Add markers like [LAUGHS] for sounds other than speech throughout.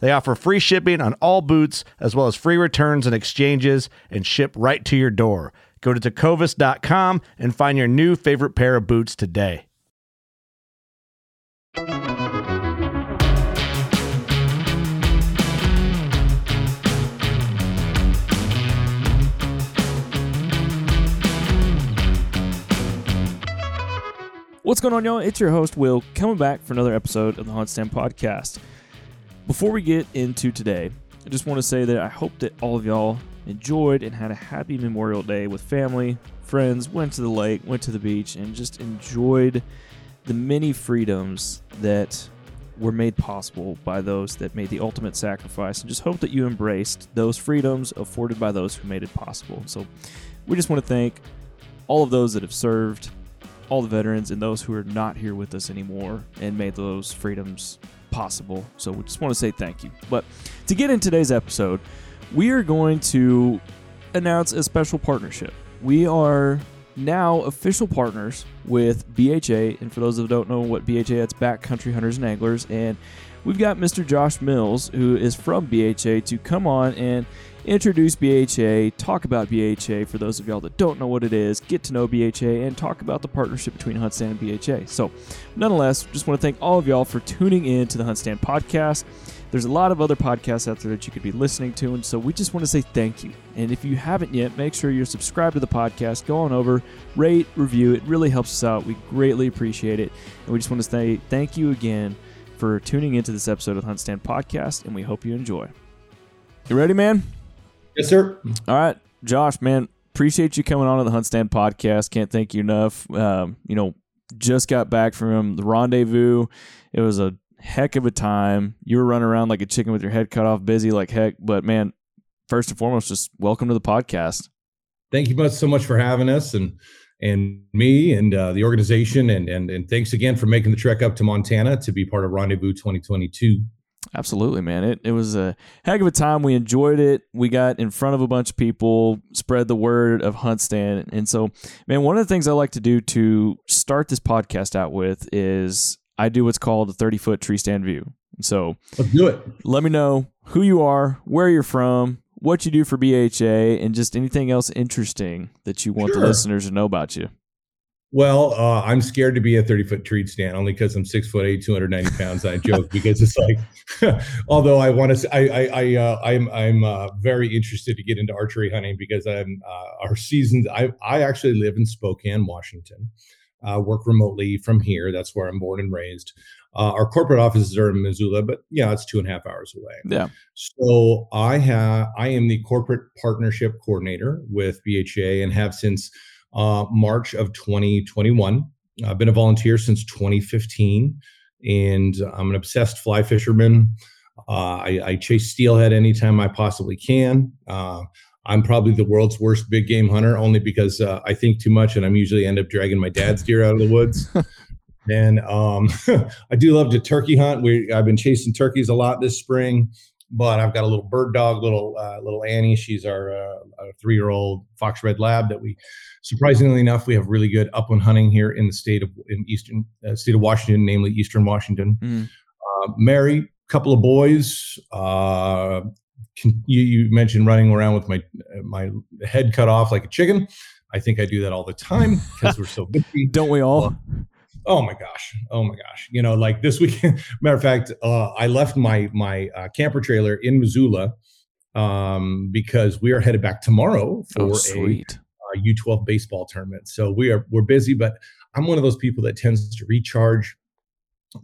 They offer free shipping on all boots, as well as free returns and exchanges, and ship right to your door. Go to tecovas.com and find your new favorite pair of boots today. What's going on, y'all? It's your host, Will, coming back for another episode of the HuntStand Podcast. Before we get into today, I just want to say that I hope that all of y'all enjoyed and had a happy Memorial Day with family, friends, went to the lake, went to the beach, and just enjoyed the many freedoms that were made possible by those that made the ultimate sacrifice. And just hope that you embraced those freedoms afforded by those who made it possible. So we just want to thank all of those that have served, all the veterans, and those who are not here with us anymore and made those freedoms possible. So we just want to say thank you. But to get in today's episode, we are going to announce a special partnership. We are now official partners with BHA, and for those that don't know what BHA, it's Backcountry Hunters and Anglers, and we've got Mr. Josh Mills, who is from BHA, to come on and introduce BHA, talk about BHA for those of y'all that don't know what it is, get to know BHA, and talk about the partnership between HuntStand and BHA. So, nonetheless, just want to thank all of y'all for tuning in to the HuntStand podcast. There's a lot of other podcasts out there that you could be listening to, and so we just want to say thank you. And if you haven't yet, make sure you're subscribed to the podcast. Go on over, rate, review. It really helps us out. We greatly appreciate it. And we just want to say thank you again for tuning into this episode of the HuntStand podcast, and we hope you enjoy. You ready, man? Yes, sir. All right, Josh, man, appreciate you coming on to the HuntStand podcast. Can't thank you enough. Um, you know, just got back from the rendezvous. It was a heck of a time. You were running around like a chicken with your head cut off, busy like heck. But man, first and foremost, just welcome to the podcast. Thank you both so much for having us and and me and uh, the organization and and and thanks again for making the trek up to Montana to be part of Rendezvous 2022. Absolutely, man. It it was a heck of a time. We enjoyed it. We got in front of a bunch of people, spread the word of HuntStand. And so, man, one of the things I like to do to start this podcast out with is I do what's called a 30 foot tree stand view. So let's do it. Let me know who you are, where you're from, what you do for BHA, and just anything else interesting that you want sure. the listeners to know about you. Well, uh, I'm scared to be a 30 foot tree stand only because I'm six foot eight, 290 pounds. I joke [LAUGHS] because it's like, [LAUGHS] although I want to, I, I, I, uh, I'm, I'm uh, very interested to get into archery hunting because I'm uh, our seasons. I, I actually live in Spokane, Washington. Uh, work remotely from here. That's where I'm born and raised. Uh, our corporate offices are in Missoula, but yeah, it's two and a half hours away. Yeah. So I have, I am the corporate partnership coordinator with BHA and have since uh, March of 2021. I've been a volunteer since 2015, and I'm an obsessed fly fisherman. Uh, I, I, chase steelhead anytime I possibly can. Uh, I'm probably the world's worst big game hunter, only because uh, I think too much, and I'm usually end up dragging my dad's deer out of the woods. [LAUGHS] and um, [LAUGHS] I do love to turkey hunt. We I've been chasing turkeys a lot this spring. but I've got a little bird dog, little uh, little Annie. She's our, uh, three year old fox red lab that we, surprisingly enough, we have really good upland hunting here in the state of in eastern uh, state of Washington, namely Eastern Washington. Mm. Mary, couple of boys. Uh, you, you mentioned running around with my my head cut off like a chicken. I think I do that all the time [LAUGHS] because we're so busy. Don't we all? Oh my gosh oh my gosh you know like this weekend [LAUGHS] matter of fact uh, i left my my uh, camper trailer in missoula um, because we are headed back tomorrow for oh, sweet. a, a u12 baseball tournament so we are we're busy but i'm one of those people that tends to recharge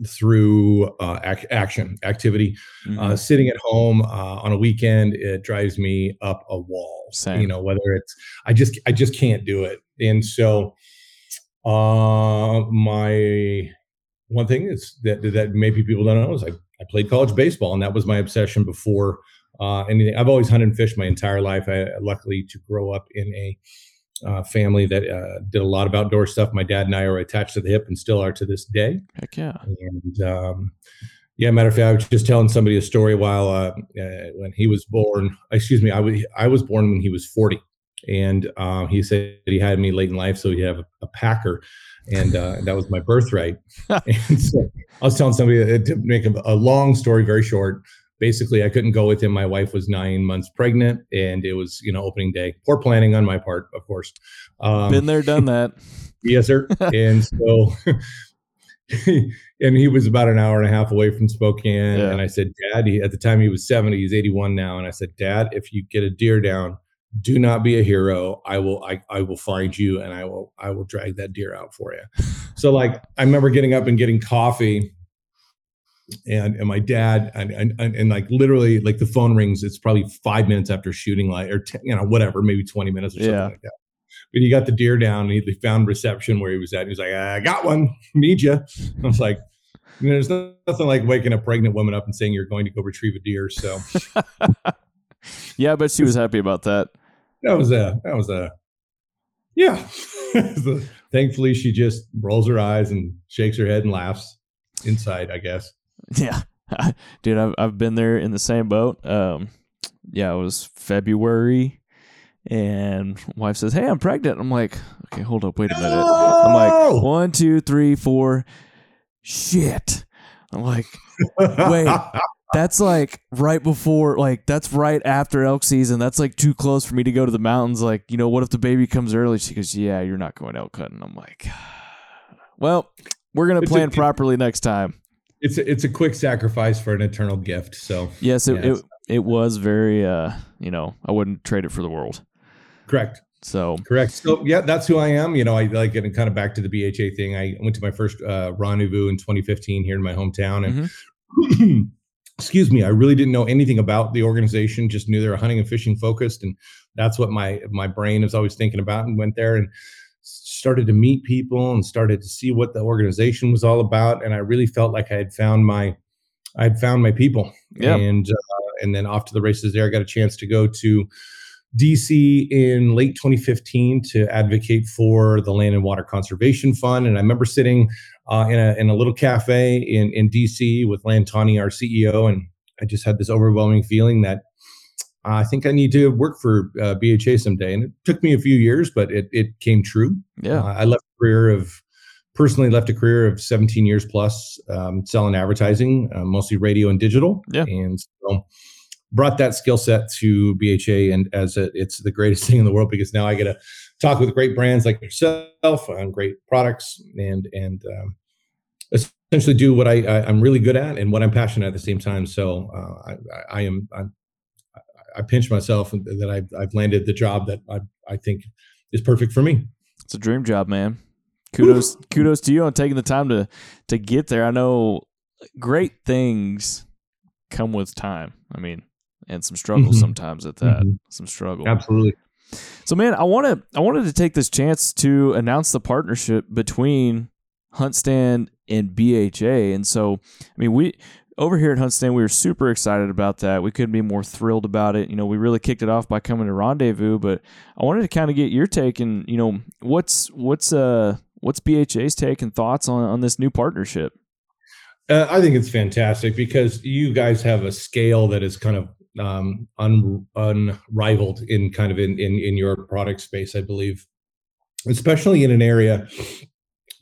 through uh, ac- action activity Mhm. uh, sitting at home uh, on a weekend it drives me up a wall Same. you know whether it's i just i just can't do it and so uh my one thing is that that maybe people don't know is i, I played college baseball and that was my obsession before uh anything i've always hunted and fished my entire life i luckily to grow up in a uh, family that uh, did a lot of outdoor stuff my dad and i are attached to the hip and still are to this day Heck yeah. and um, yeah, matter of fact, I was just telling somebody a story while uh, uh, when he was born. Excuse me, I was I was born when he was forty, and um, he said he had me late in life, so he had a, a packer, and uh, that was my birthright. [LAUGHS] and so I was telling somebody to make a, a long story very short. Basically, I couldn't go with him. My wife was nine months pregnant, and it was you know opening day. Poor planning on my part, of course. Um, Been there, done that. [LAUGHS] Yes, sir. and so, [LAUGHS] and he was about an hour and a half away from Spokane. Yeah. And I said, Dad, he, at the time he was 70, he's 81 now. And I said, Dad, if you get a deer down, do not be a hero. I will, I, I will find you and I will, I will drag that deer out for you. so like, I remember getting up and getting coffee and, and my dad and, and, and, like literally like the phone rings. It's probably five minutes after shooting light or, 10, you know, whatever, maybe 20 minutes or something Yeah. like that. But he got the deer down and he they found reception where he was at. He was like, I got one. [LAUGHS] Need you. I was like, you know, there's nothing like waking a pregnant woman up and saying you're going to go retrieve a deer. So [LAUGHS] Yeah, but she was happy about that. that was a, that was a, yeah. [LAUGHS] Thankfully, she just rolls her eyes and shakes her head and laughs inside, I guess. [LAUGHS] Yeah. [LAUGHS] Dude, I've, I've been there in the same boat. Um, yeah, it was February, and [LAUGHS] wife says, Hey, I'm pregnant. I'm like, Okay, hold up, wait a minute. I'm like! One, two, three, four. Shit. I'm like, Wait. that's like right before, like, that's right after elk season. That's like too close for me to go to the mountains. Like, you know, what if the baby comes early? She goes, Yeah, you're not going elk hunting. I'm like, [SIGHS] Well, we're going to plan properly next time. It's a, it's a quick sacrifice for an eternal gift. So Yes, it, Yeah, it it was very uh you know, I wouldn't trade it for the world. correct. So Correct. So yeah, that's who I am. You know, I like getting kind of back to the BHA thing. I went to my first uh, rendezvous in 2015 here in my hometown, and [CLEARS THROAT] excuse me, I really didn't know anything about the organization. Just knew they were hunting and fishing focused, and that's what my my brain is always thinking about. And went there and started to meet people and started to see what the organization was all about. And I really felt like I had found my I had found my people. Yeah. And uh, and then off to the races there. I got a chance to go to DC in late 2015 to advocate for the Land and Water Conservation Fund. And I remember sitting uh, in a in a little cafe in in DC with Land Tawney, our CEO, and I just had this overwhelming feeling that I think I need to work for uh, BHA someday. And it took me a few years, but it it came true. yeah. Uh, I left a career of personally left a career of 17 years plus um, selling advertising, uh, mostly radio and digital. Yeah. And so brought that skill set to BHA and as a, it's the greatest [LAUGHS] thing in the world because now I get to talk with great brands like yourself on great products and, and, um, essentially do what I, I I'm really good at and what I'm passionate at the same time. So uh, I, I, I am I'm, I pinch myself that I've, I've landed the job that I, I think is perfect for me. It's a dream job, man. Kudos kudos to you on taking the time to to get there. I know great things come with time. I mean, and some struggles Mhm. sometimes at that. Mhm. Some struggle. Absolutely. So man, I want to I wanted to take this chance to announce the partnership between HuntStand and BHA. And so, I mean, we over here at HuntStand, we were super excited about that. We couldn't be more thrilled about it. You know, we really kicked it off by coming to Rendezvous, but I wanted to kind of get your take and, you know, what's what's uh what's BHA's take and thoughts on on this new partnership? Uh, I think it's fantastic because you guys have a scale that is kind of um, un, unrivaled in kind of in, in in your product space, I believe, especially in an area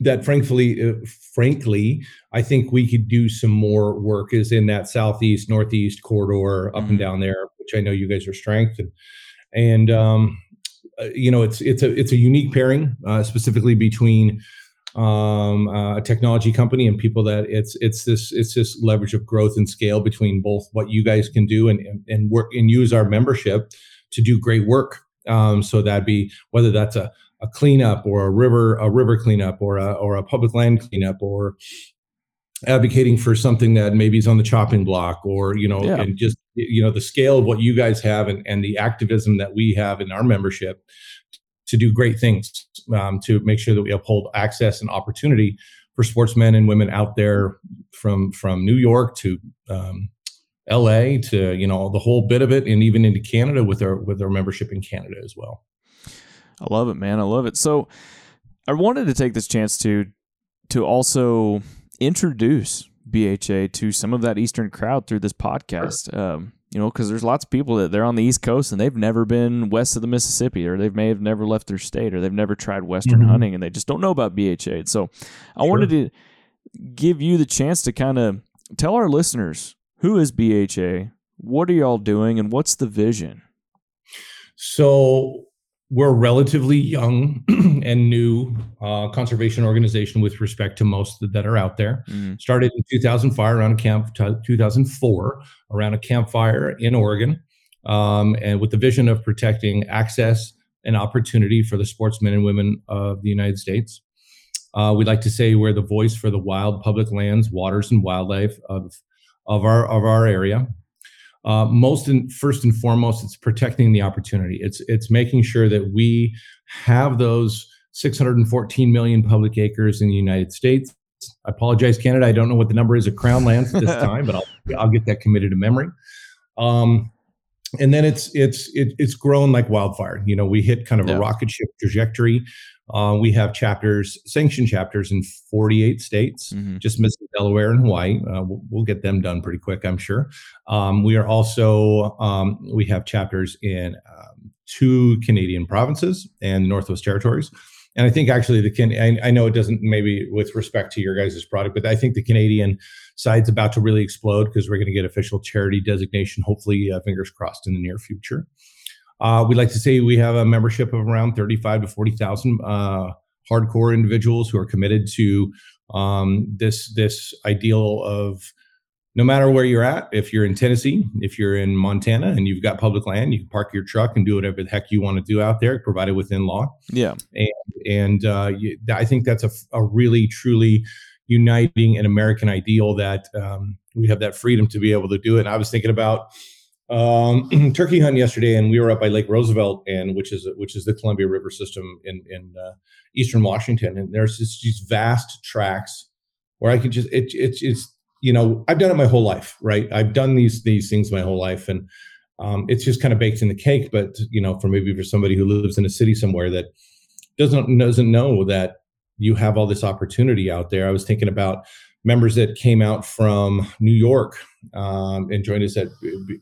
that frankly uh, frankly i think we could do some more work is in that southeast northeast corridor up mm-hmm. and down there which i know you guys are strengthened and um, uh, you know it's it's a it's a unique pairing uh, specifically between um, uh, a technology company and people that it's it's this it's this leverage of growth and scale between both what you guys can do and and, and work and use our membership to do great work um, so that'd be whether that's a a cleanup or a river a river cleanup or a or a public land cleanup or advocating for something that maybe is on the chopping block or you know yeah. and just you know the scale of what you guys have and, and the activism that we have in our membership to do great things um, to make sure that we uphold access and opportunity for sportsmen and women out there from from New York to um, LA to you know the whole bit of it and even into Canada with our with our membership in Canada as well. I love it, man. I love it. So I wanted to take this chance to to also introduce BHA to some of that Eastern crowd through this podcast. Um, you know, because there's lots of people that they're on the East Coast and they've never been west of the Mississippi, or they may have never left their state, or they've never tried Western mm-hmm. hunting, and they just don't know about BHA. So, I sure. wanted to give you the chance to kind of tell our listeners who is BHA, what are y'all doing, and what's the vision. So, we're a relatively young [CLEARS THROAT] and new uh, conservation organization with respect to most that are out there. Mm. Started in 2005 around a camp, 2004 around a campfire in Oregon, um, and with the vision of protecting access and opportunity for the sportsmen and women of the United States. Uh, we like to say we're the voice for the wild public lands, waters, and wildlife of of our of our area uh, most and first and foremost, it's protecting the opportunity. It's it's making sure that we have those 614 million public acres in the United States. I apologize, Canada. I don't know what the number is of crown lands at this [LAUGHS] time, but I'll I'll get that committed to memory. Um, and then it's it's it, it's grown like wildfire. You know, we hit kind of yeah. a rocket ship trajectory uh, we have chapters, sanctioned chapters in 48 states, mm-hmm. just missing Delaware and Hawaii. Uh, we'll, we'll, get them done pretty quick, I'm sure. Um, we are also, um, we have chapters in um, two Canadian provinces and Northwest Territories. And I think actually the can I, I, know it doesn't maybe with respect to your guys' product, but I think the Canadian side's about to really explode because we're going to get official charity designation, hopefully, uh, fingers crossed, in the near future. Uh, we like to say we have a membership of around 35 to 40,000 uh, hardcore individuals who are committed to um, this this ideal of no matter where you're at, if you're in Tennessee, if you're in Montana and you've got public land, you can park your truck and do whatever the heck you want to do out there, provided within law. Yeah. And, and uh, you, I think that's a, a, really, truly uniting an American ideal that um, we have that freedom to be able to do it. And I was thinking about um, [CLEARS THROAT] turkey hunt yesterday, and we were up by Lake Roosevelt, and which is which is the Columbia River system in in uh, eastern Washington, and there's this, these vast tracks where I could just it, it's it's you know I've done it my whole life, right? I've done these these things my whole life, and um, it's just kind of baked in the cake. But you know, for maybe for somebody who lives in a city somewhere that doesn't doesn't know that you have all this opportunity out there, I was thinking about members that came out from New York um, and joined us at,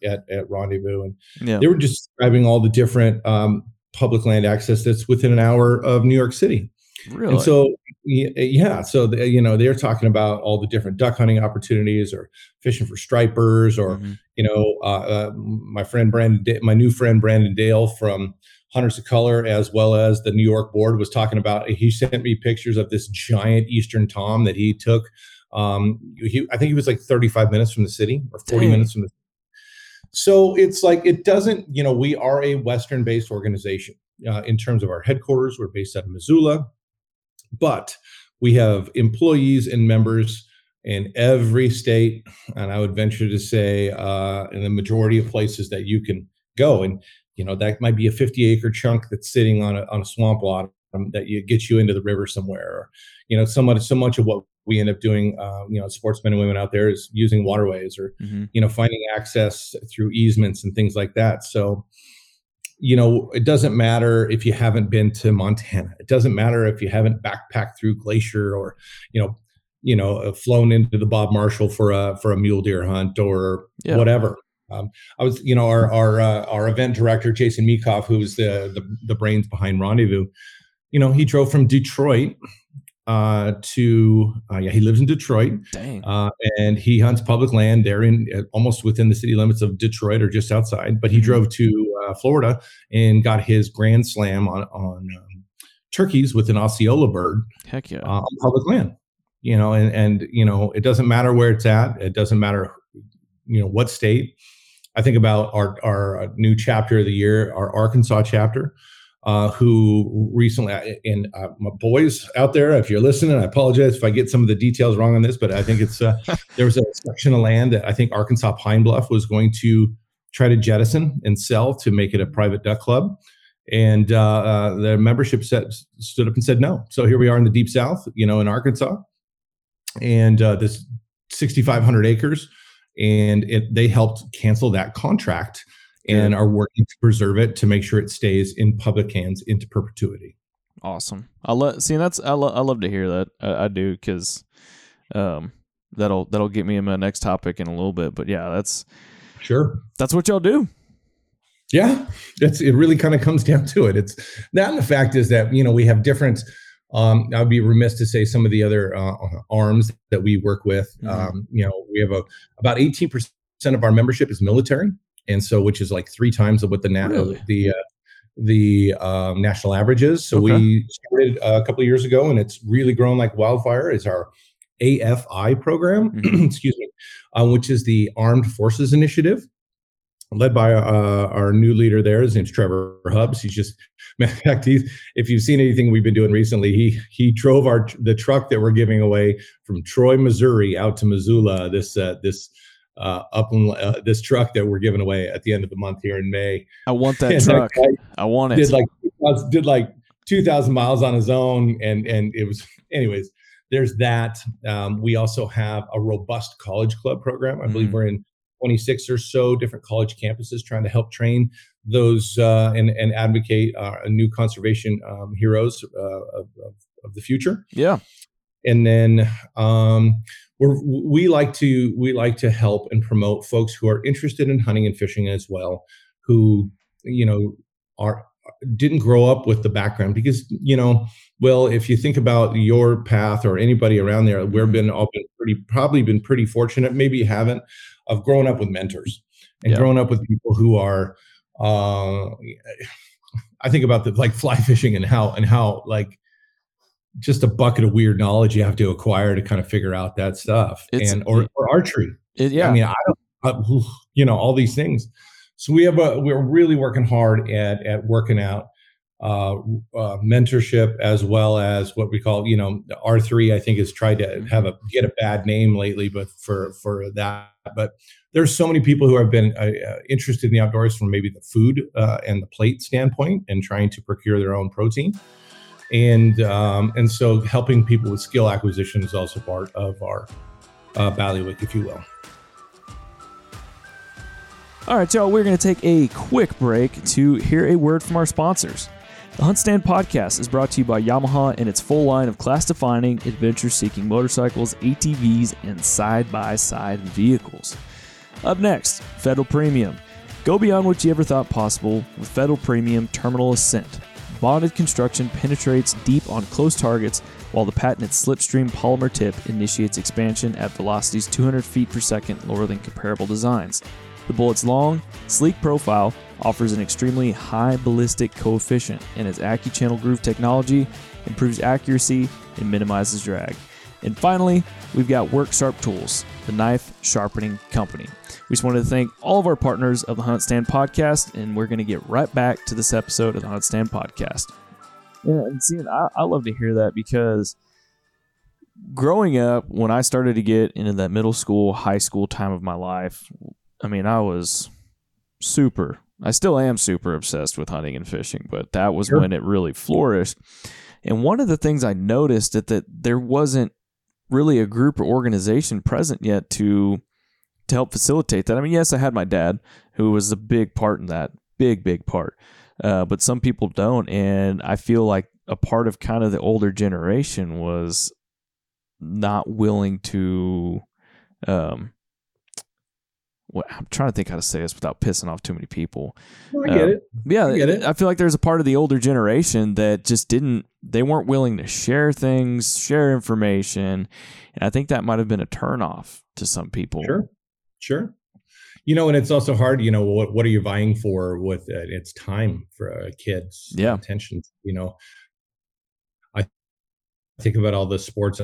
at, at Rendezvous, and yeah. they were just describing all the different um, public land access that's within an hour of New York City. Really? And so, yeah, so the, you know they're talking about all the different duck hunting opportunities, or fishing for stripers, or mm-hmm. you know, uh, uh, my friend Brandon, my new friend Brandon Dale from Hunters of Color, as well as the New York board, was talking about. He sent me pictures of this giant eastern tom that he took um, he, I think he was like 35 minutes from the city or 40 Dang. minutes from the. So it's like it doesn't. You know, we are a Western-based organization uh, in terms of our headquarters. We're based out of Missoula, but we have employees and members in every state, and I would venture to say uh, in the majority of places that you can go. And you know that might be a 50 acre chunk that's sitting on a on a swamp lot um, that you gets you into the river somewhere. You know, so much so much of what we end up doing, uh, you know, sportsmen and women out there is using waterways or, mm-hmm. you know, finding access through easements and things like that. So, you know, it doesn't matter if you haven't been to Montana. It doesn't matter if you haven't backpacked through Glacier or, you know, you know, flown into the Bob Marshall for a for a mule deer hunt or yeah. whatever. Um, I was, you know, our our uh, our event director Jason Meekoff, who's the, the the brains behind Rendezvous. You know, he drove from Detroit uh, to uh, yeah, he lives in Detroit. Dang. Uh, and he hunts public land there in uh, almost within the city limits of Detroit or just outside. But he mm-hmm. drove to uh, Florida and got his grand slam on on um, turkeys with an Osceola bird. Heck yeah, uh, on public land. You know, and and you know, it doesn't matter where it's at. It doesn't matter, you know, what state. I think about our our new chapter of the year, our Arkansas chapter uh, who recently, uh, and uh, my boys out there, if you're listening, I apologize if I get some of the details wrong on this, but I think it's uh, [LAUGHS] there was a section of land that I think Arkansas Pine Bluff was going to try to jettison and sell to make it a private duck club. And uh, uh, the membership set, stood up and said no. So here we are in the deep south, you know, in Arkansas, and this 6,500 acres, and it, they helped cancel that contract and are working to preserve it to make sure it stays in public hands into perpetuity. Awesome. I love see that's I, lo- I love to hear that. I, I do because um that'll that'll get me in my next topic in a little bit. But yeah, that's sure that's what y'all do. Yeah, that's it. Really kind of comes [LAUGHS] down to it. It's that, and the fact is that you know we have different. Um, I would be remiss to say some of the other uh, arms that we work with. Mm-hmm. Um, you know, we have a about eighteen percent of our membership is military and so which is like three times of what the na- really? the uh, the um, national average is. So okay. we started a couple of years ago, and it's really grown like wildfire. Is our AFI program, [CLEARS THROAT] mm-hmm. excuse me, uh, which is the Armed Forces Initiative, led by uh, our new leader there. His name's Trevor Hubbs. He's just, [LAUGHS] in fact, he's, if you've seen anything we've been doing recently, he he drove our the truck that we're giving away from Troy, Missouri, out to Missoula. This uh, this uh, up in uh, this truck that we're giving away at the end of the month here in May. I want that [LAUGHS] and truck. That I want it. Did like did like two thousand miles on his own, and and it was anyways. There's that. Um, we also have a robust college club program. I believe mm we're in 26 or so different college campuses trying to help train those uh, and and advocate uh, new conservation um, heroes uh, of, of, of the future. Yeah. And then um, we're, we like to we like to help and promote folks who are interested in hunting and fishing as well, who you know are didn't grow up with the background because you know well if you think about your path or anybody around there we've mm-hmm. been all been pretty probably been pretty fortunate maybe you haven't of growing up with mentors and yeah. growing up with people who are uh i think about the like fly fishing and how and how like just a bucket of weird knowledge you have to acquire to kind of figure out that stuff. It's, and or, or archery. It, yeah. i mean i don't I, you know all these things. So we have a we're really working hard at at working out uh, uh, mentorship as well as what we call you know r3 i think has tried to have a get a bad name lately but for for that. But there's so many people who have been uh, uh interested in the outdoors from maybe the food uh, and the plate standpoint and trying to procure their own protein and um, and so helping people with skill acquisition is also part of our uh, bailiwick, if you will. All right, y'all, we're going to take a quick break to hear a word from our sponsors. The HuntStand podcast is brought to you by Yamaha and its full line of class defining, adventure seeking motorcycles, ATVs, and side by side vehicles. Up next, Federal Premium. Go beyond what you ever thought possible with Federal Premium Terminal Ascent. Bonded construction penetrates deep on close targets, while the patented slipstream polymer tip initiates expansion at velocities 200 feet per second lower than comparable designs. The bullet's long, sleek profile offers an extremely high ballistic coefficient, and its AccuChannel Groove technology improves accuracy and minimizes drag. And finally, we've got Work Sharp Tools, the knife sharpening company. We just wanted to thank all of our partners of the HuntStand podcast, and we're going to get right back to this episode of the HuntStand podcast. Yeah, and see, I, I love to hear that because growing up, when I started to get into that middle school, high school time of my life, I mean, I was super, I still am super obsessed with hunting and fishing, but that was sure. when it really flourished. And one of the things I noticed that, that there wasn't really a group or organization present yet to to help facilitate that. I mean, yes, I had my dad, who was a big part in that, big, big part. Uh, but some people don't. And I feel like a part of kind of the older generation was not willing to um what I'm trying to think how to say this without pissing off too many people. I get Um, it. Yeah, I get it. I feel like there's a part of the older generation that just didn't they weren't willing to share things, share information, and I think that might have been a turnoff to some people. Sure, sure. You know, and it's also hard. You know, what what are you vying for with uh, it's time for uh, kids? Yeah. attention. You know, I think about all the sports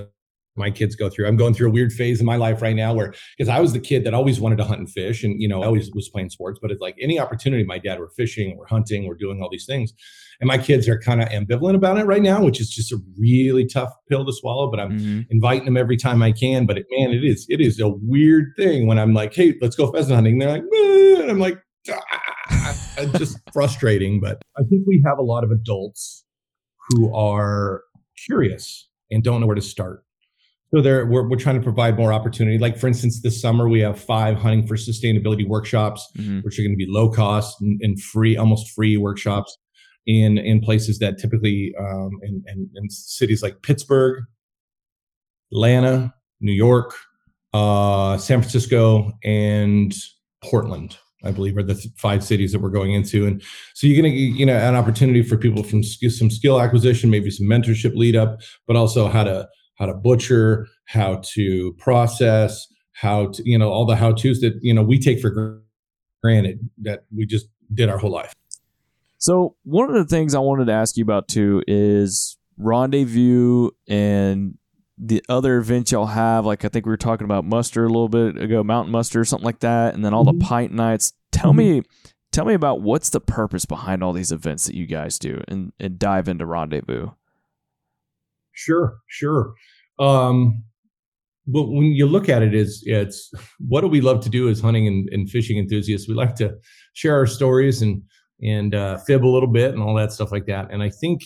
my kids go through. I'm going through a weird phase in my life right now where because I was the kid that always wanted to hunt and fish, and you know, I always was playing sports. But it's like any opportunity, my dad were fishing, we're hunting, we're doing all these things, and my kids are kind of ambivalent about it right now, which is just a really tough pill to swallow. But I'm Mhm. inviting them every time I can. But it, man, it is it is a weird thing when I'm like, hey, let's go pheasant hunting. They're like, "Eh," and I'm like, ah, just [LAUGHS] frustrating. But I think we have a lot of adults who are curious and don't know where to start. So there, we're, we're trying to provide more opportunity. Like for instance, this summer we have five hunting for sustainability workshops, Mhm. which are going to be low cost and, and free, almost free workshops in in places that typically um, in, in, in cities like Pittsburgh, Atlanta, New York, uh, San Francisco, and Portland. I believe are the th- five cities that we're going into, and so you're going to you know an opportunity for people from sk- some skill acquisition, maybe some mentorship lead up, but also how to how to butcher, how to process, how to you know all the how tos that you know we take for granted that we just did our whole life. So one of the things I wanted to ask you about too is rendezvous and the other events y'all have. Like I think we were talking about muster a little bit ago, mountain muster, or something like that, and then all Mhm. the pint nights. Tell me, tell me about what's the purpose behind all these events that you guys do, and and dive into rendezvous. Sure, sure. Um, but when you look at it, is it's what do we love to do as hunting and, and fishing enthusiasts? We like to share our stories and and uh, fib a little bit and all that stuff like that. And I think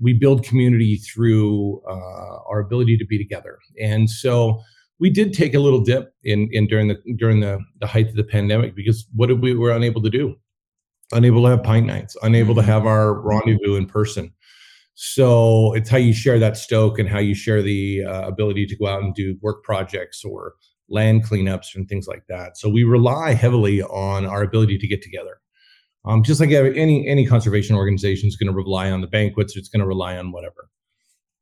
we build community through uh, our ability to be together. And so we did take a little dip in in during the during the the height of the pandemic because what did we were unable to do? Unable to have pint nights, unable to have our rendezvous in person. So it's how you share that stoke and how you share the uh, ability to go out and do work projects or land cleanups and things like that. So we rely heavily on our ability to get together. Um, just like any any conservation organization is going to rely on the banquets, it's going to rely on whatever.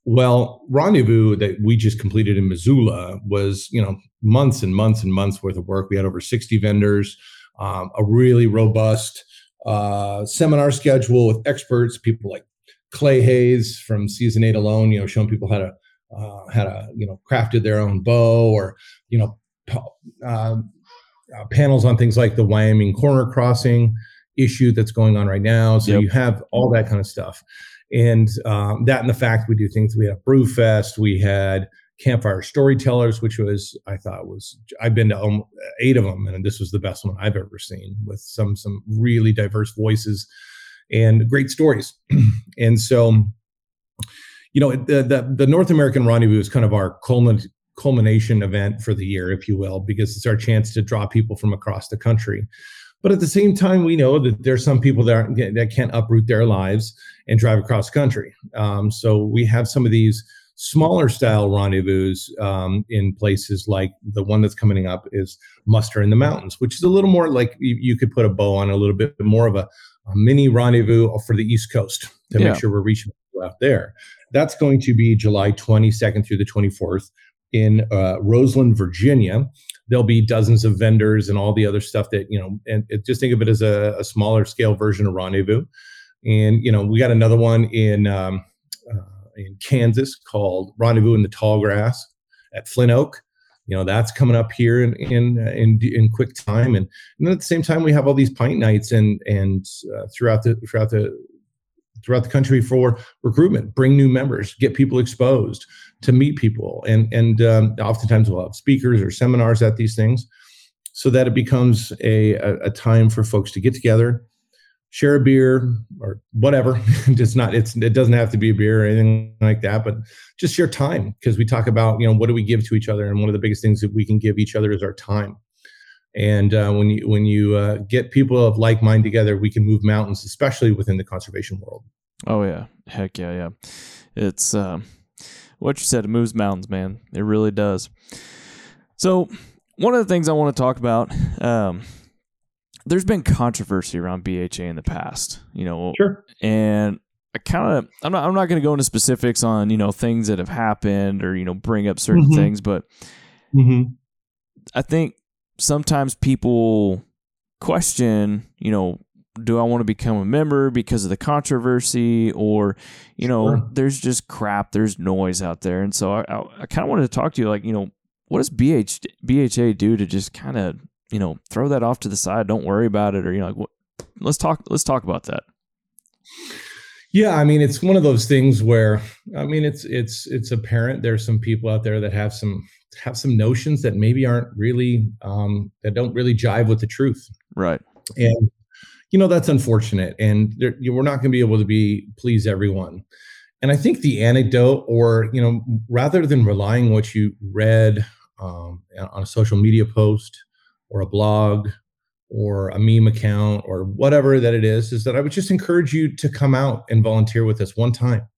Well, rendezvous that we just completed in Missoula was you know months and months and months worth of work. We had over sixty vendors, um, a really robust uh, seminar schedule with experts, people like Clay Hayes from Season Eight alone, you know, showing people how to uh, how to you know crafted their own bow, or you know, um, uh, panels on things like the Wyoming corner crossing issue that's going on right now. So Yep. you have all that kind of stuff, and um, that and the fact we do things. We have Brew Fest, we had campfire storytellers, which was I thought was I've been to eight of them, and this was the best one I've ever seen with some some really diverse voices and great stories. [CLEARS THROAT] and so, you know, the, the the North American Rendezvous is kind of our culmin, culmination event for the year, if you will, because it's our chance to draw people from across the country. But at the same time, we know that there's some people that that can't uproot their lives and drive across country. Um, so we have some of these smaller style rendezvous um, in places like the one that's coming up is Muster in the Mountains, which is a little more like you, you could put a bow on a little bit more of a, a mini rendezvous for the East Coast to Yeah. make sure we're reaching people out there. That's going to be July 22nd through the 24th in uh, Roseland, Virginia. There'll be dozens of vendors and all the other stuff that, you know, and it, just think of it as a, a smaller scale version of Rendezvous. And, you know, we got another one in, um, uh, in Kansas called Rendezvous in the Tall Grass at Flint Oak. You know, that's coming up here in, in, uh, in, in quick time. And, and then at the same time, we have all these pint nights and, and uh, throughout the, throughout the, throughout the country for recruitment, bring new members, get people exposed to meet people, and and um, oftentimes we'll have speakers or seminars at these things, so that it becomes a a, a time for folks to get together, share a beer or whatever. [LAUGHS] it's not it's it doesn't have to be a beer or anything like that, but just share time because we talk about you know what do we give to each other, and one of the biggest things that we can give each other is our time. And uh, when you when you uh, get people of like mind together, we can move mountains, especially within the conservation world. Oh yeah, heck yeah, yeah. It's um, what you said, it moves mountains, man. It really does. So, one of the things I want to talk about, um, there's been controversy around BHA in the past, you know, Sure. and I kind of I'm not I'm not going to go into specifics on you know things that have happened or you know bring up certain Mhm. things, but Mm-hmm. I think sometimes people question, you know, do I want to become a member because of the controversy or, you know, Sure. there's just crap, there's noise out there. And so I, I, I kind of wanted to talk to you like, you know, what does BH, BHA do to just kind of, you know, throw that off to the side, don't worry about it or, you know, like let's talk, let's talk about that. Yeah, I mean, it's one of those things where I mean, it's it's it's apparent there's some people out there that have some have some notions that maybe aren't really um, that don't really jive with the truth, Right. and you know that's unfortunate. And there, you, we're not going to be able to be please everyone. And I think the anecdote, or you know, rather than relying what you read um, on a social media post or a blog or a meme account or whatever that it is, is that I would just encourage you to come out and volunteer with us one time.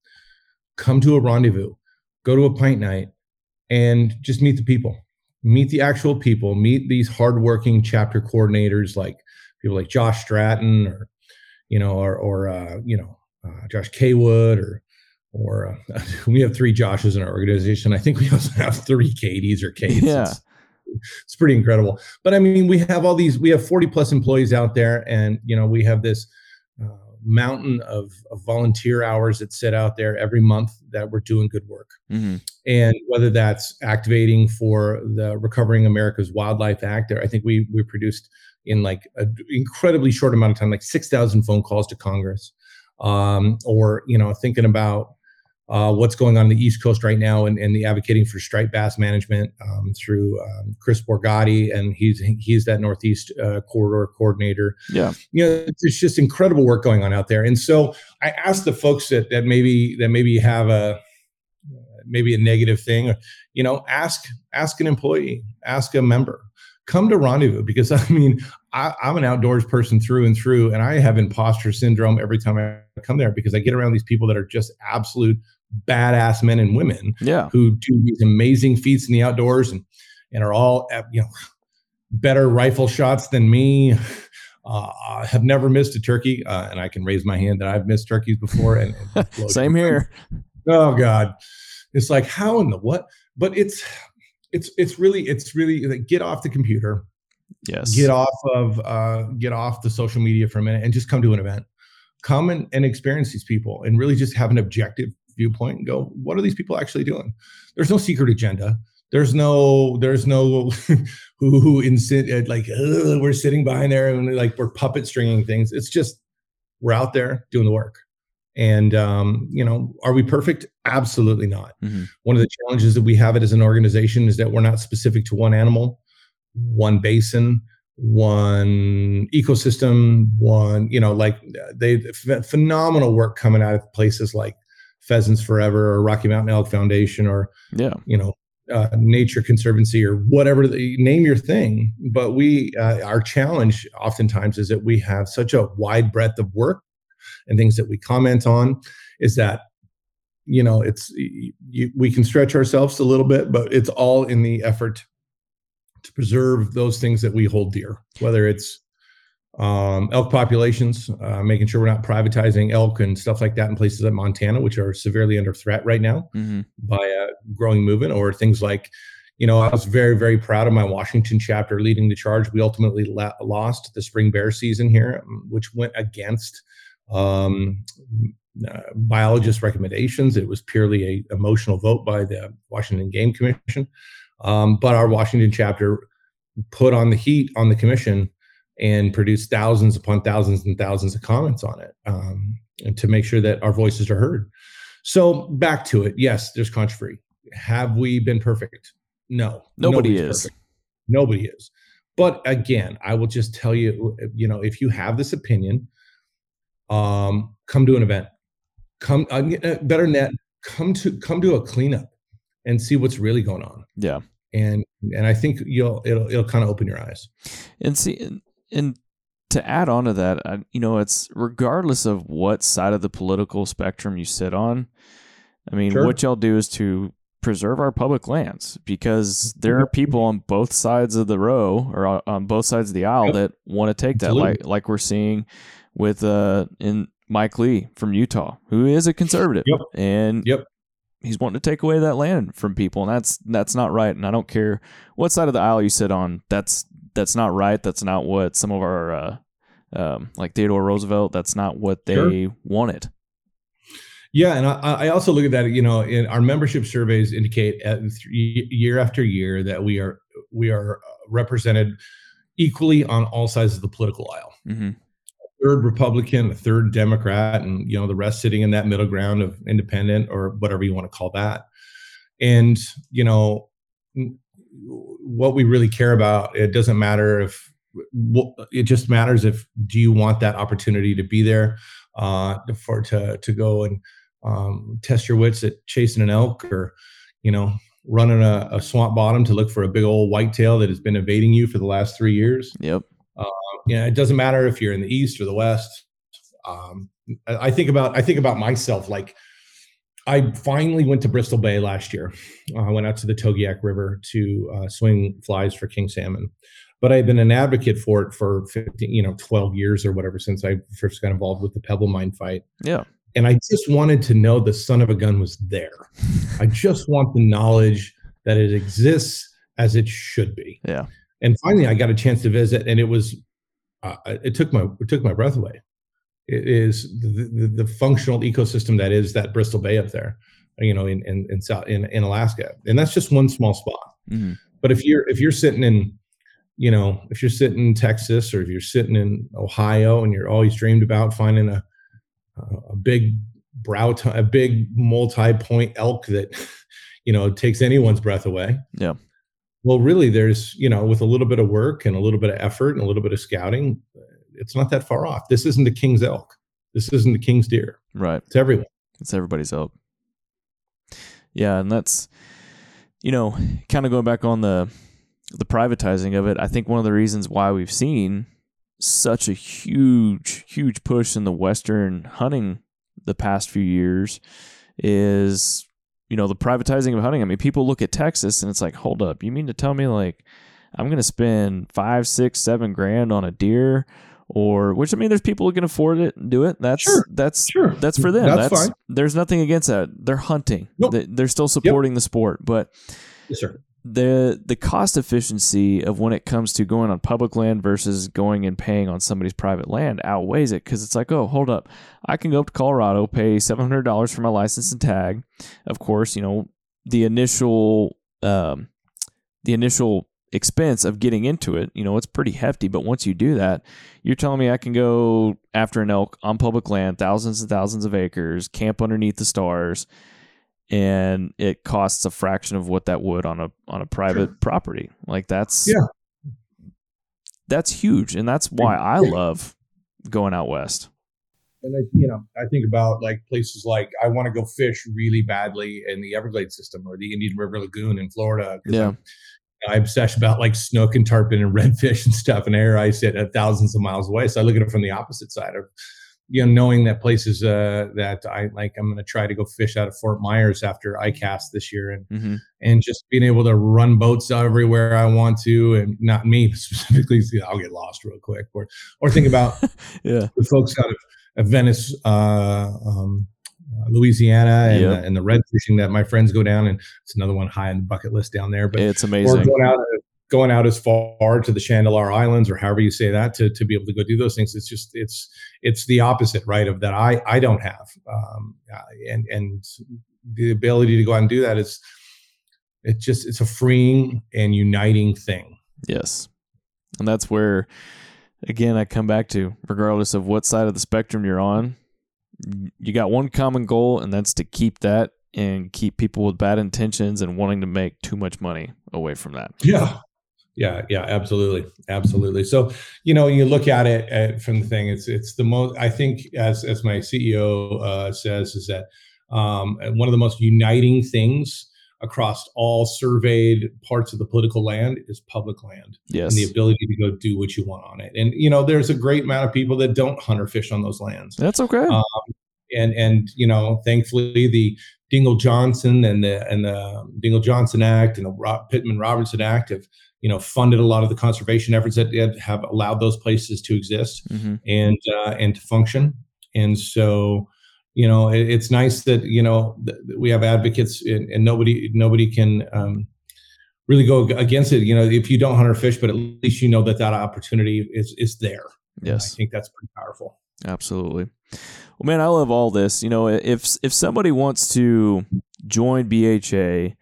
Come to a rendezvous, go to a pint night, and just meet the people. Meet the actual people. Meet these hardworking chapter coordinators, like people like Josh Stratton, or you know, or or uh, you know, uh, Josh Kaywood, or or uh, [LAUGHS] we have three Joshes in our organization. I think we also have three Katies or Kates. Yeah. It's, it's pretty incredible. But I mean, we have all these. We have forty plus employees out there, and you know, we have this uh, mountain of, of volunteer hours that sit out there every month that we're doing good work. hmm And whether that's activating for the Recovering America's Wildlife Act, there I think we we produced in like an incredibly short amount of time, like six thousand phone calls to Congress, um, or you know, thinking about uh, what's going on in the East Coast right now and, and the advocating for striped bass management um, through um, Chris Borgatti, and he's he's that Northeast uh, corridor coordinator. Yeah. You know, it's it's just incredible work going on out there. And so I asked the folks that that maybe that maybe have a maybe a negative thing, or, you know, ask ask an employee, ask a member, come to rendezvous because [LAUGHS] I mean I, I'm an outdoors person through and through, and I have imposter syndrome every time I come there because I get around these people that are just absolute badass men and women Yeah. who do these amazing feats in the outdoors and and are all uh, you know better rifle shots than me. Uh, have never missed a turkey, uh, and I can raise my hand that I've missed turkeys before. And, and [LAUGHS] Same here. Oh God, it's like how in the what? But it's it's it's really it's really like get off the computer, Yes. get off of uh, get off the social media for a minute, and just come to an event. Come and, and experience these people, and really just have an objective viewpoint and go, what are these people actually doing? There's no secret agenda. There's no there's no [LAUGHS] who who insit like we're sitting behind there and like we're puppet stringing things. It's just we're out there doing the work. And um, you know, are we perfect? Absolutely not. Mhm. One of the challenges that we have it as an organization is that we're not specific to one animal, one basin, one ecosystem, one, you know, like they ph- phenomenal work coming out of places like Pheasants Forever or Rocky Mountain Elk Foundation or Yeah. you know uh, nature conservancy or whatever the, name your thing but we uh, our challenge oftentimes is that we have such a wide breadth of work and things that we comment on is that you know it's you, we can stretch ourselves a little bit but it's all in the effort to preserve those things that we hold dear whether it's um, elk populations, uh, making sure we're not privatizing elk and stuff like that in places like Montana, which are severely under threat right now hmm by a growing movement, or things like, you know, I was very, very proud of my Washington chapter leading the charge. We ultimately la- lost the spring bear season here, um, which went against um, uh, biologist recommendations. It was purely a emotional vote by the Washington Game Commission. Um, but our Washington chapter put on the heat on the commission and produce thousands upon thousands and thousands of comments on it um, and to make sure that our voices are heard. So back to it. Yes, there's controversy. Have we been perfect? No. Nobody is. perfect. Nobody is. But again, I will just tell you, you know, if you have this opinion, um, come to an event. Come, uh, better net, come to come to a cleanup and see what's really going on. Yeah. And and I think you'll it'll it'll kind of open your eyes. And see, and, to add on to that, I, you know, it's regardless of what side of the political spectrum you sit on, I mean, Sure. what y'all do is to preserve our public lands because there are people on both sides of the row or on- on both sides of the aisle Yep. that want to take that, Absolutely. like like we're seeing with uh in Mike Lee from Utah, who is a conservative, Yep. and Yep. he's wanting to take away that land from people, and that's that's not right. And I don't care what side of the aisle you sit on. That's that's not right. That's not what some of our uh, um, like Theodore Roosevelt. That's not what they Sure. wanted. Yeah, and I, I also look at that. You know, in our membership surveys indicate at th- year after year that we are we are represented equally on all sides of the political aisle. hmm Third Republican, a third Democrat, and you know the rest sitting in that middle ground of independent or whatever you want to call that. And you know what we really care about. It doesn't matter if it just matters if do you want that opportunity to be there uh, for to to go and um, test your wits at chasing an elk or you know running a, a swamp bottom to look for a big old whitetail that has been evading you for the last three years Yep. yeah it doesn't matter if you're in the east or the west um, I, I think about i think about myself like i finally went to bristol bay last year Uh, i went out to the togiak river to uh, swing flies for king salmon but i've been an advocate for it for 15 you know 12 years or whatever since i first got involved with the pebble mine fight Yeah. and I just wanted to know the son of a gun was there. I just want the knowledge that it exists as it should be. Yeah. And finally, I got a chance to visit, and it was uh, it took my it took my breath away. It is the, the, the functional ecosystem that is that Bristol Bay up there, you know, in in in, South, in in Alaska, and that's just one small spot. hmm But if you're if you're sitting in, you know, if you're sitting in Texas or if you're sitting in Ohio and you're always dreamed about finding a a big brow t- a big multi-point elk that [LAUGHS] you know takes anyone's breath away. Yeah. Well, really, there's you know with a little bit of work and a little bit of effort and a little bit of scouting, it's not that far off. This isn't the king's elk. This isn't the king's deer. Right. It's everyone. It's everybody's elk. Yeah, and that's you know, kind of going back on the the privatizing of it. I think one of the reasons why we've seen such a huge, huge push in the western hunting the past few years is you know the privatizing of hunting. I mean, people look at Texas and it's like, hold up, you mean to tell me like I'm going to spend five, six, seven grand on a deer? Or which I mean, there's people who can afford it and do it. That's Sure. that's Sure. that's for them. That's That's, fine. There's nothing against that. They're hunting. Nope. They- They're still supporting the sport, but Yes, the the cost efficiency of when it comes to going on public land versus going and paying on somebody's private land outweighs it because it's like, oh, hold up, I can go up to Colorado, pay seven hundred dollars for my license and tag. Of course, you know the initial um, the initial expense of getting into it. You know, it's pretty hefty, but once you do that, you're telling me I can go after an elk on public land, thousands and thousands of acres, camp underneath the stars, and it costs a fraction of what that would on a on a private Sure. property. Like that's Yeah. that's huge, and that's why I love going out west. and I, you know, I think about like places like I want to go fish really badly in the Everglades system or the Indian River Lagoon in Florida. Yeah. I'm, I'm obsessed about like snook and tarpon and redfish and stuff. And here I sit at thousands of miles away, so I look at it from the opposite side of, you know, knowing that places uh, that I like, I'm going to try to go fish out of Fort Myers after ICAST this year, and hmm and just being able to run boats everywhere I want to, and not me [LAUGHS] specifically. I'll get lost real quick, or or think about [LAUGHS] Yeah, the folks out of, of Venice, uh, um, uh, Louisiana, and, Yep. uh, and the red fishing that my friends go down, and it's another one high on the bucket list down there. But it's amazing. or going out going out as far to the Chandeleur Islands, or however you say that, to to be able to go do those things. It's just it's it's the opposite, right? Of that I I don't have, um, and and the ability to go out and do that is. it's just it's a freeing and uniting thing. Yes. And that's where, again, I come back to regardless of what side of the spectrum you're on, you got one common goal, and that's to keep that and keep people with bad intentions and wanting to make too much money away from that. Yeah. Yeah, yeah, absolutely, absolutely. So, you know, you look at it uh, from the thing. It's it's the most. I think, as as my CEO uh, says, is that um, one of the most uniting things across all surveyed parts of the political land is public land Yes. and the ability to go do what you want on it. And you know, there's a great amount of people that don't hunt or fish on those lands That's okay. Uh, and and you know, thankfully the Dingell Johnson and the and the Dingell Johnson Act and the Pittman Robertson Act have you know funded a lot of the conservation efforts that have allowed those places to exist mm-hmm. and uh, and to function. And so, you know, it, it's nice that you know we have advocates and, and nobody nobody can. Um, really go against it. You know, if you don't hunt or fish, but at least you know that that opportunity is is there. Yes, I think that's pretty powerful. Absolutely. Well, man, I love all this. You know, if if somebody wants to join BHA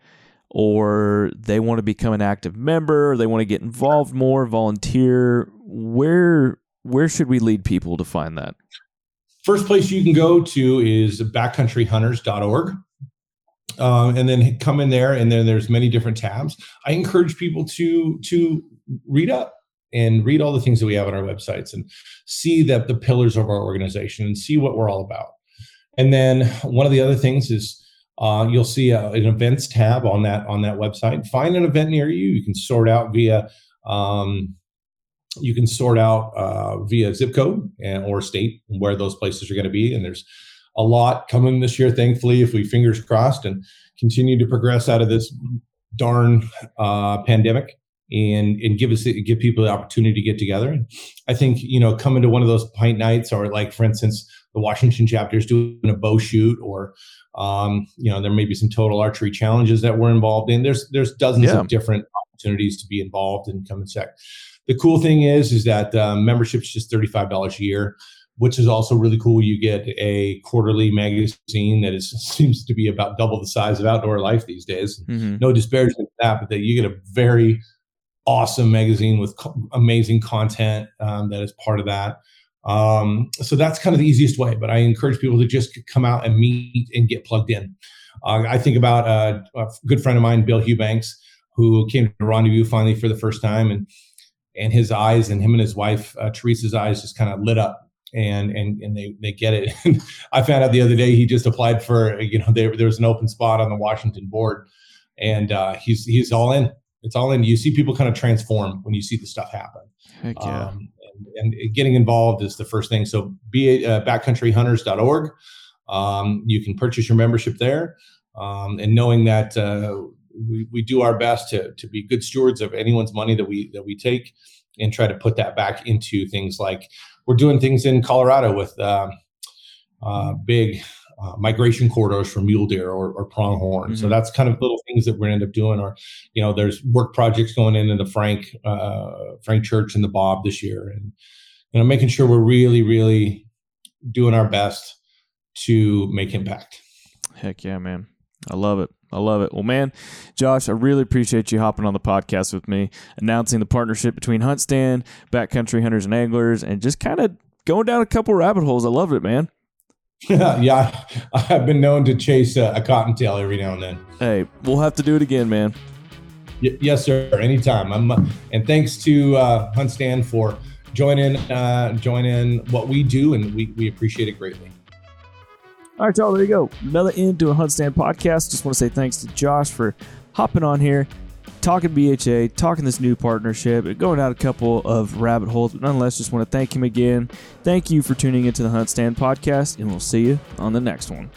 or they want to become an active member, or they want to get involved more, volunteer, where where should we lead people to find that? First place you can go to is backcountryhunters.org. Um, and then come in there, and then there's many different tabs. I encourage people to to read up and read all the things that we have on our websites and see that the pillars of our organization and see what we're all about. And then one of the other things is uh, you'll see a, an events tab on that on that website. Find an event near you. You can sort out via um, you can sort out uh, via zip code and, or state where those places are going to be. And there's a lot coming this year, thankfully, if we fingers crossed and continue to progress out of this darn uh, pandemic and and give us give people the opportunity to get together. And I think you know coming to one of those pint nights, or like for instance, the Washington chapter is doing a bow shoot, or um, you know there may be some total archery challenges that we're involved in. There's there's dozens yeah. of different opportunities to be involved and come and check. The cool thing is is that um, is just thirty five dollars a year which is also really cool. You get a quarterly magazine that is [LAUGHS] seems to be about double the size of Outdoor Life these days. Mm-hmm. No disparagement to that, but that you get a very awesome magazine with co- amazing content um, that is part of that. Um, so that's kind of the easiest way. But I encourage people to just come out and meet and get plugged in. Uh, I think about uh, a good friend of mine, Bill Hubanks, who came to Rendezvous finally for the first time, and and his eyes and him and his wife uh, Teresa's eyes just kind of lit up and and and they they get it. [LAUGHS] I found out the other day he just applied for you know there there was an open spot on the Washington board, and uh, he's he's all in it's all in. You see people kind of transform when you see the stuff happen. Heck yeah. Um, and, and, getting involved is the first thing. So be uh, backcountryhunters.org. Um, you can purchase your membership there. Um, and knowing that uh, we, we do our best to, to be good stewards of anyone's money that we that we take and try to put that back into things like we're doing things in Colorado with uh, uh, big uh, migration corridors for mule deer or, or pronghorn. Mm-hmm. So that's kind of little things that we're end up doing. Or, you know, there's work projects going in in the Frank uh, Frank Church and the Bob this year, and you know, making sure we're really, really doing our best to make impact. Heck yeah, man! I love it. I love it. Well, man, Josh, I really appreciate you hopping on the podcast with me, announcing the partnership between HuntStand, Backcountry Hunters and Anglers, and just kind of going down a couple rabbit holes. I love it, man. [LAUGHS] yeah, I've been known to chase a, a, cottontail every now and then. Hey, we'll have to do it again, man. Y- yes, sir. Anytime. I'm, and thanks to uh, HuntStand for joining uh, joining in what we do, and we, we appreciate it greatly. All right, y'all. There you go. Another end to a HuntStand podcast. Just want to say thanks to Josh for hopping on here talking BHA, talking this new partnership, going out a couple of rabbit holes, but nonetheless, just want to thank him again. Thank you for tuning into the HuntStand podcast, and we'll see you on the next one.